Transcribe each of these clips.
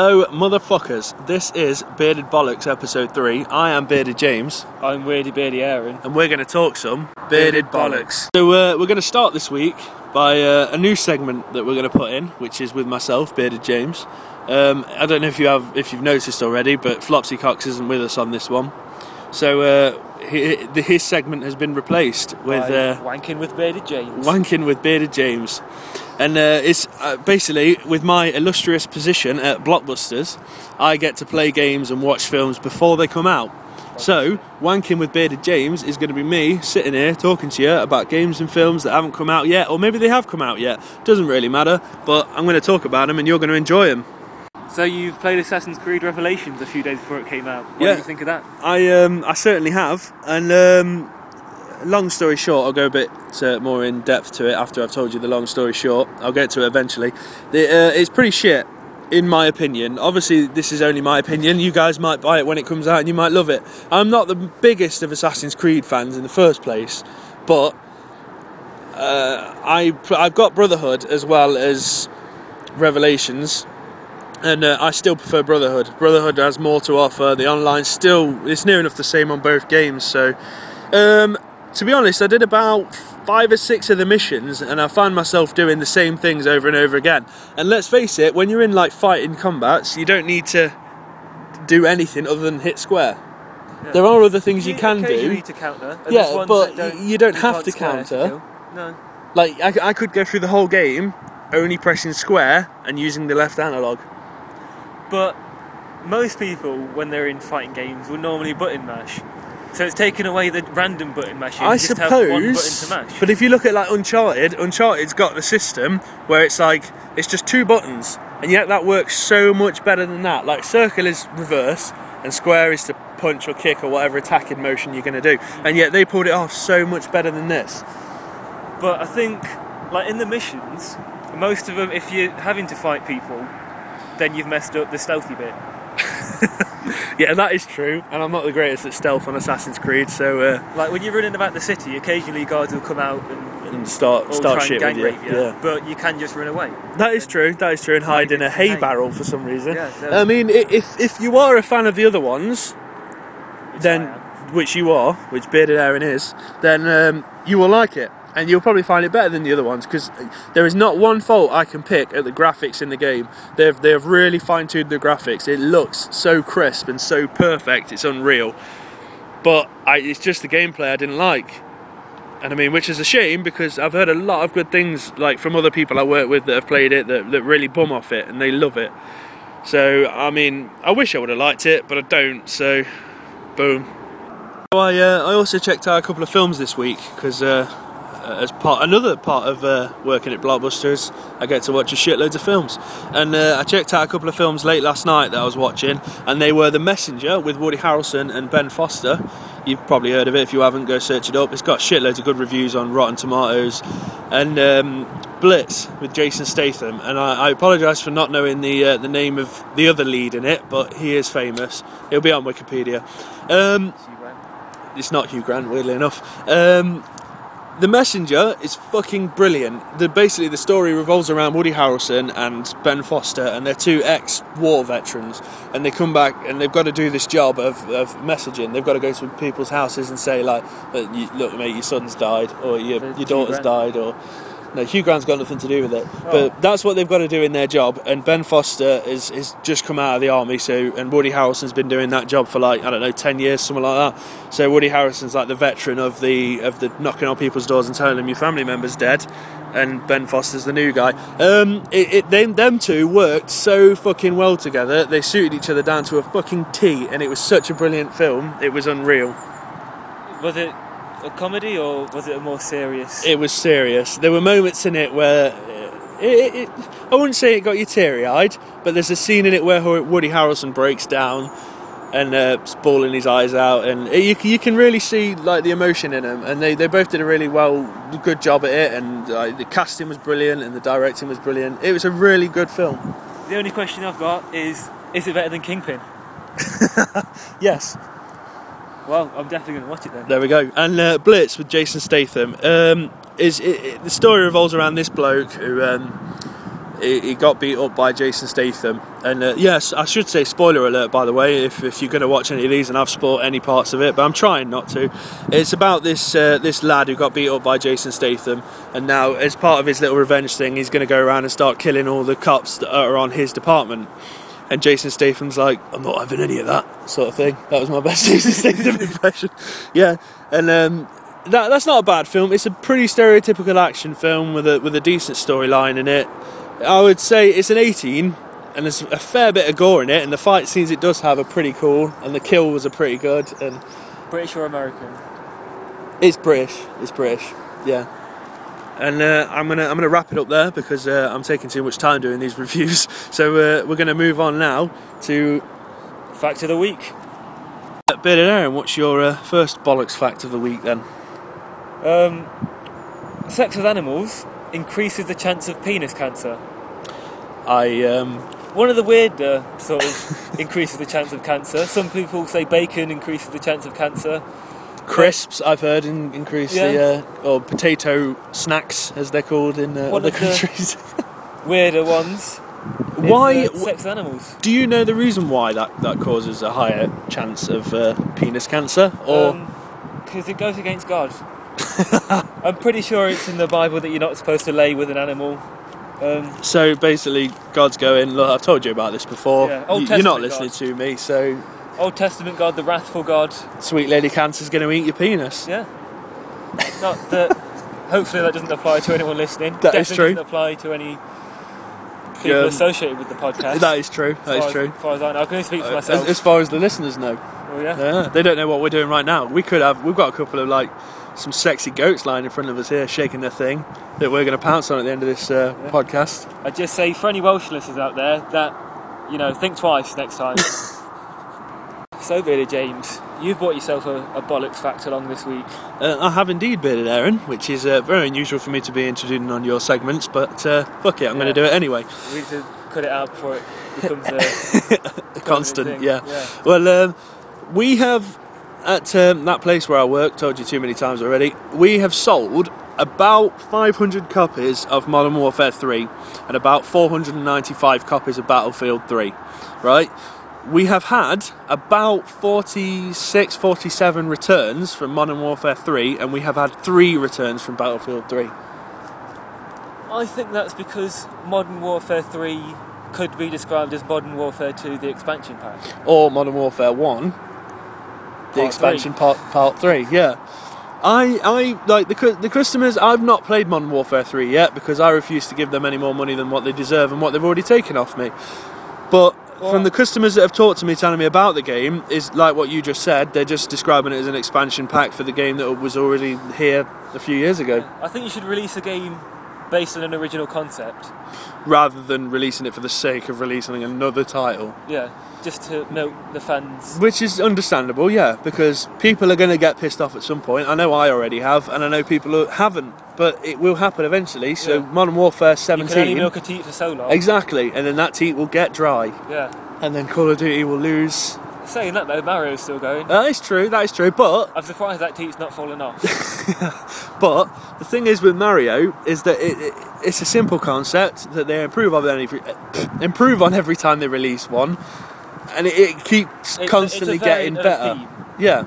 Hello, motherfuckers. This is Bearded Bollocks episode 3. I am Bearded James, I'm Weirdy Beardy Aaron. and we're going to talk some Bearded Bollocks. So, uh, we're going to start this week by uh, a new segment that we're going to put in, which is with myself, Bearded James. Um, I don't know if you have, if you've noticed already, but Flopsy Cox isn't with us on this one. So, uh, his segment has been replaced with. Uh, Wanking with Bearded James. Wanking with Bearded James. And uh, it's uh, basically with my illustrious position at Blockbusters, I get to play games and watch films before they come out. So, Wanking with Bearded James is going to be me sitting here talking to you about games and films that haven't come out yet, or maybe they have come out yet. Doesn't really matter, but I'm going to talk about them and you're going to enjoy them. So you've played Assassin's Creed Revelations a few days before it came out. What Yeah. do you think of that? I um, I certainly have, and um, long story short, I'll go a bit uh, more in depth to it after I've told you the long story short. I'll get to it eventually. The, uh, it's pretty shit, in my opinion. Obviously, this is only my opinion. You guys might buy it when it comes out, and you might love it. I'm not the biggest of Assassin's Creed fans in the first place, but uh, I I've got Brotherhood as well as Revelations and uh, I still prefer Brotherhood. Brotherhood has more to offer. The online still it's near enough the same on both games. So, um, to be honest, I did about five or six of the missions, and I found myself doing the same things over and over again. And let's face it, when you're in like fighting combats, you don't need to do anything other than hit square. Yeah. There are other things you can occasionally do. need to counter. Yeah, but don't, you don't have to counter. No. Like I, I could go through the whole game only pressing square and using the left analog. But most people, when they're in fighting games, will normally button mash. So it's taken away the random button mashing. I just have one button suppose, to mash. but if you look at like Uncharted, Uncharted's got the system where it's like it's just two buttons, and yet that works so much better than that. Like circle is reverse, and square is to punch or kick or whatever attacking motion you're going to do, and yet they pulled it off so much better than this. But I think, like in the missions, most of them, if you're having to fight people, then you've messed up the stealthy bit. Yeah, that is true, and I'm not the greatest at stealth on Assassin's Creed, so uh, Like when you're running about the city, occasionally guards will come out and, and start all start shit and with you. you. Yeah. But you can just run away. That is true. That is true, and hide in a hay barrel for some reason. Yeah, I mean, if if you are a fan of the other ones, which then which you are, which Bearded Aaron is, then um, you will like it, and you'll probably find it better than the other ones because there is not one fault I can pick at the graphics in the game. They've they've really fine tuned the graphics. It looks so crisp and so perfect. It's unreal, but I, it's just the gameplay I didn't like. And I mean, which is a shame because I've heard a lot of good things like from other people I work with that have played it that, that really bum off it and they love it. So I mean, I wish I would have liked it, but I don't. So, boom. So I uh, I also checked out a couple of films this week because uh, as part another part of uh, working at Blockbusters, I get to watch a shitloads of films. And uh, I checked out a couple of films late last night that I was watching, and they were The Messenger with Woody Harrelson and Ben Foster. You've probably heard of it. If you haven't, go search it up. It's got shitloads of good reviews on Rotten Tomatoes. And um, Blitz with Jason Statham. And I, I apologise for not knowing the uh, the name of the other lead in it, but he is famous. It'll be on Wikipedia. Um, So you went. it's not Hugh Grant, weirdly enough. Um, the Messenger is fucking brilliant. The, basically, the story revolves around Woody Harrelson and Ben Foster, and they're two ex-war veterans, and they come back and they've got to do this job of, of messaging. They've got to go to people's houses and say like, "Look, mate, your son's died, or your, your daughter's died, or." No, Hugh Grant's got nothing to do with it. Oh. But that's what they've got to do in their job. And Ben Foster is, is just come out of the army, so and Woody Harrelson's been doing that job for like I don't know ten years, something like that. So Woody Harrelson's like the veteran of the of the knocking on people's doors and telling them your family member's dead, and Ben Foster's the new guy. Um, it, it them them two worked so fucking well together. They suited each other down to a fucking T, and it was such a brilliant film. It was unreal. Was it a comedy or was it a more serious? It was serious. There were moments in it where uh, it, it, I wouldn't say it got you teary eyed, but there's a scene in it where Woody Harrelson breaks down and uh, bawling his eyes out, and it, you, you can really see like the emotion in him. And they, they both did a really well, good job at it, and uh, the casting was brilliant and the directing was brilliant. It was a really good film. the only question I've got is: Is it better than Kingpin? Yes. Well, I'm definitely going to watch it then. There we go. And uh, Blitz with Jason Statham um, is it, it, the story revolves around this bloke who um, he, he got beat up by Jason Statham. And uh, yes, I should say spoiler alert by the way, if, if you're going to watch any of these, and I've spoiled any parts of it, but I'm trying not to. It's about this uh, this lad who got beat up by Jason Statham, and now as part of his little revenge thing, he's going to go around and start killing all the cops that are on his department. And Jason Statham's like, I'm not having any of that sort of thing. That was my best Jason Statham impression. Yeah, and um, that, that's not a bad film. It's a pretty stereotypical action film with a with a decent storyline in it. I would say it's an 18, and there's a fair bit of gore in it, and the fight scenes it does have are pretty cool, and the kills are pretty good, and British or American? it's British. It's British. Yeah. And uh, I'm gonna I'm gonna wrap it up there because uh, I'm taking too much time doing these reviews. So uh, we're gonna move on now to Fact of the week. Bearded Aaron. What's your uh, first bollocks fact of the week then? Um, sex with animals increases the chance of penis cancer. I um, One of the weird uh, sort of increases the chance of cancer. Some people say bacon increases the chance of cancer. Crisps I've heard in, increase the uh, or potato snacks as they're called in uh, other countries. Weirder ones. is, why? uh, sex animals? do you know the reason why that, that causes a higher chance of uh, penis cancer? Or Because Um, it goes against God. I'm pretty sure it's in the Bible that you're not supposed to lay with an animal. Um, so basically, God's going. Look, I've told you about this before. Yeah, You're not listening to me, so Old Testament God, the wrathful God. sweet lady cancer's going to eat your penis. Yeah. Not that. Hopefully that doesn't apply to anyone listening. That is Definitely true. Doesn't apply to any people Yeah. associated with the podcast. That is true. as That is true. As, as far as I know, I can only speak for Uh, As, myself. as far as the listeners know, oh, yeah. yeah, they don't know what we're doing right now. We could have. We've got a couple of like some sexy goats lying in front of us here, shaking their thing that we're going to pounce on at the end of this uh, Yeah. podcast. I just say for any Welsh listeners out there that you know think twice next time. so, Bearded James, you've bought yourself a, a bollocks fact along this week. Uh, I have indeed bearded Aaron, which is uh, very unusual for me to be introducing on your segments, but uh, fuck it, I'm going to do it anyway. We need to cut it out before it becomes a constant, yeah. yeah. Well, um, we have at um, that place where I work. Told you too many times already. We have sold about 500 copies of Modern Warfare 3 and about 495 copies of Battlefield 3. Right. We have had about 46, 47 returns from Modern Warfare 3, and we have had three returns from Battlefield 3. I think that's because Modern Warfare 3 could be described as Modern Warfare 2, the expansion pack. or Modern Warfare One, the Part expansion part part three. Yeah, I I like the the customers. I've not played Modern Warfare Three yet because I refuse to give them any more money than what they deserve and what they've already taken off me. But from the customers that have talked to me, telling me about the game, is like what you just said. They're just describing it as an expansion pack for the game that was already here a few years ago, I think you should release a game based on an original concept. rather than releasing it for the sake of releasing another title. Yeah, just to milk the fans. Which is understandable, yeah, because people are going to get pissed off at some point. I know I already have, and I know people who haven't, but it will happen eventually. So, Yeah. Modern Warfare 17. You can only 17. milk a teat for so long. Exactly, and then that teat will get dry, Yeah. and then Call of Duty will lose. Saying that though, Mario's still going. That is true, that is true, but I'm surprised that teat's not fallen off. but the thing is with Mario is that it, it, it's a simple concept that they improve on every eh, improve on every time they release one, and it, it keeps It's constantly it's getting better. theme, Yeah,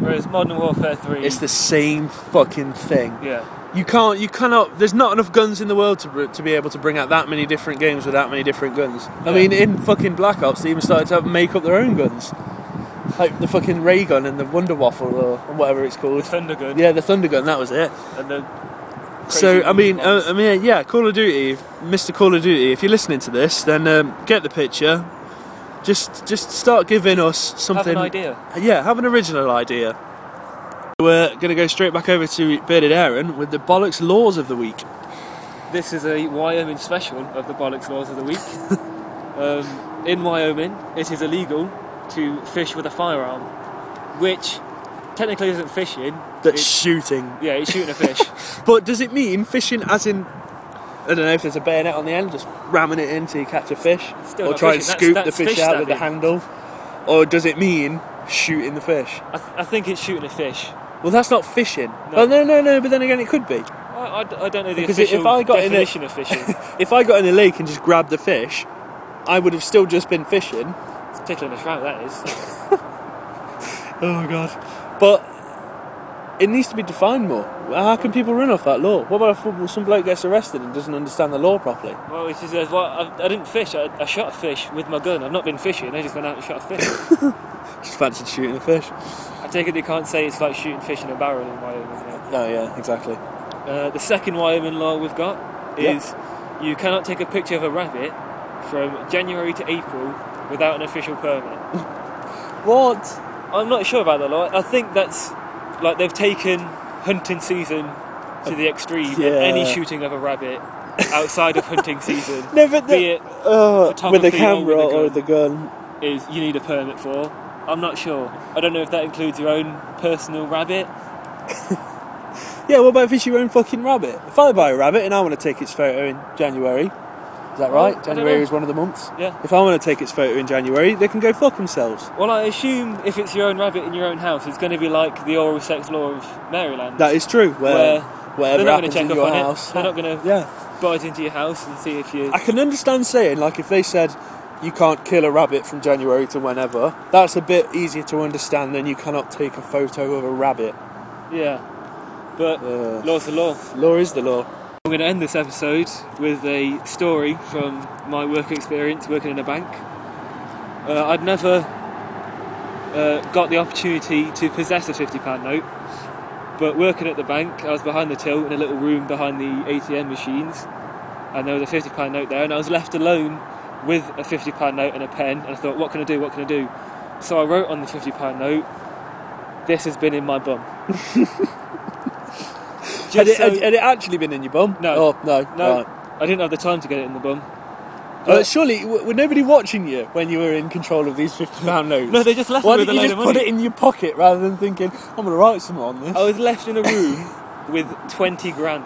Whereas Modern Warfare 3. it's the same fucking thing. Yeah. You can't. You cannot. There's not enough guns in the world to to be able to bring out that many different games with that many different guns. I Yeah. mean, in fucking Black Ops, they even started to make up their own guns, like the fucking ray gun and the Wonder Waffle or whatever it's called. The. Thunder Gun. Yeah, the Thunder Gun. That was it. And the. So I mean, uh. I mean, yeah, Call of Duty, Mr. Call of Duty. If you're listening to this, then um, get the picture. Just, just start giving us something. have an idea. Yeah, have an original idea. We're going to go straight back over to Bearded Aaron with the bollocks laws of the week. This is a Wyoming special of the Bollocks Laws of the Week. um, in Wyoming, it is illegal to fish with a firearm, which technically isn't fishing. That's It's, shooting. yeah, it's shooting a fish. But does it mean fishing as in, I don't know if there's a bayonet on the end, just ramming it in till you catch a fish? Still or not try and fishing, that's- scoop that's the fish fish out with the stabbing. handle? Or does it mean shooting the fish? I, th- I think it's shooting a fish. Well, that's not fishing. No. Oh, no, no, no, but then again, it could be. I, I d- I don't know the Because if official I got in a- definition of fishing. If I got in the lake and just grabbed the fish, I would have still just been fishing. it's tickling a trout, that is. Oh god. But it needs to be defined more. How can people run off that law? What about if some bloke gets arrested and doesn't understand the law properly? Well, it's just, uh, well I, I didn't fish. I, I shot a fish with my gun. I've not been fishing. I just went out and shot a fish. Just fancied shooting a fish. I take it they can't say it's like shooting fish in a barrel in Wyoming. yeah. Oh yeah, exactly. Uh, the second Wyoming law we've got Yeah. is you cannot take a picture of a rabbit from January to April without an official permit. What? I'm not sure about that law. I think that's like they've taken hunting season to the extreme. Yeah. Any shooting of a rabbit outside of hunting season, No, but be it uh, with the or camera with a or the gun. is you need a permit for. I'm not sure. I don't know if that includes your own personal rabbit. Yeah, what about if it's your own fucking rabbit? If I buy a rabbit and I want to take its photo in January, is that right? January is one of the months. Yeah. If I want to take its photo in January, they can go fuck themselves. Well, I assume if it's your own rabbit in your own house, it's going to be like the oral sex law of Maryland. That is true. Where, where whatever they're not going happens to check in up your on house. it. They're not going to yeah. bite into your house and see if you. I can understand saying, like, if they said you can't kill a rabbit from January to whenever, that's a bit easier to understand than you cannot take a photo of a rabbit. Yeah. But Uh, law's the law. law is the law. I'm going to end this episode with a story from my work experience working in a bank. Uh, I'd never uh, got the opportunity to possess a £50 note, but working at the bank, I was behind the till in a little room behind the ATM machines, and there was a £50 note there, and I was left alone with a £50 note and a pen, and I thought, what can I do? What can I do? So I wrote on the £50 note, This has been in my bum. Had Just it, so- had, had it actually been in your bum? No. Oh, no. No. Right. I didn't have the time to get it in the bum. Uh, surely, w- were nobody watching you when you were in control of these £50 notes? No, they just left Why didn't a you just put it in your pocket rather than thinking, I'm going to write some on this? I was left in a room with 20 grand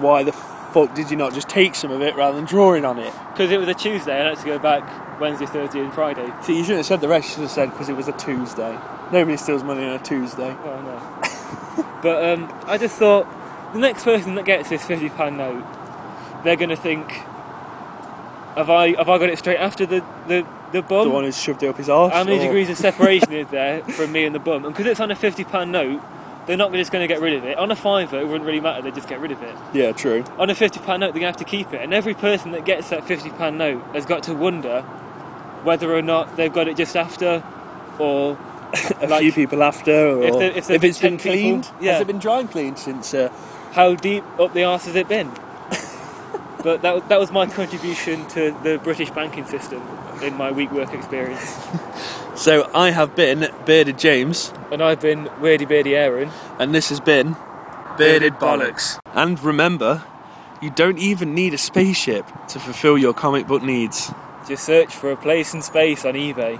Why the fuck did you not just take some of it rather than drawing on it? because it was a Tuesday and I had to go back Wednesday, Thursday, and Friday. See, you shouldn't have said the rest. You should have said because it was a Tuesday. Nobody steals money on a Tuesday. Oh no. But um, I just thought the next person that gets this £50 note, they're going to think, have I have I got it straight after the, the, the bum? the one who's shoved it up his arse. How many or- degrees of separation is there from me and the bum? And because it's on a £50 note, they're not just going to get rid of it. On a fiver, it wouldn't really matter, they'd just get rid of it. Yeah, true. on a £50 note, they're going to have to keep it. And every person that gets that £50 note has got to wonder whether or not they've got it just after or A Like, few people after, or if if, there- if there's it's been 10 people- cleaned. yeah. Has it been dry and cleaned since? Uh, how deep up the arse has it been? but that, that was my contribution to the British banking system in my week work experience. so I have been bearded James, And I've been Weirdy Beardy Aaron. and this has been Bearded Bollocks. And remember, you don't even need a spaceship to fulfill your comic book needs. Just search for a place in space on eBay.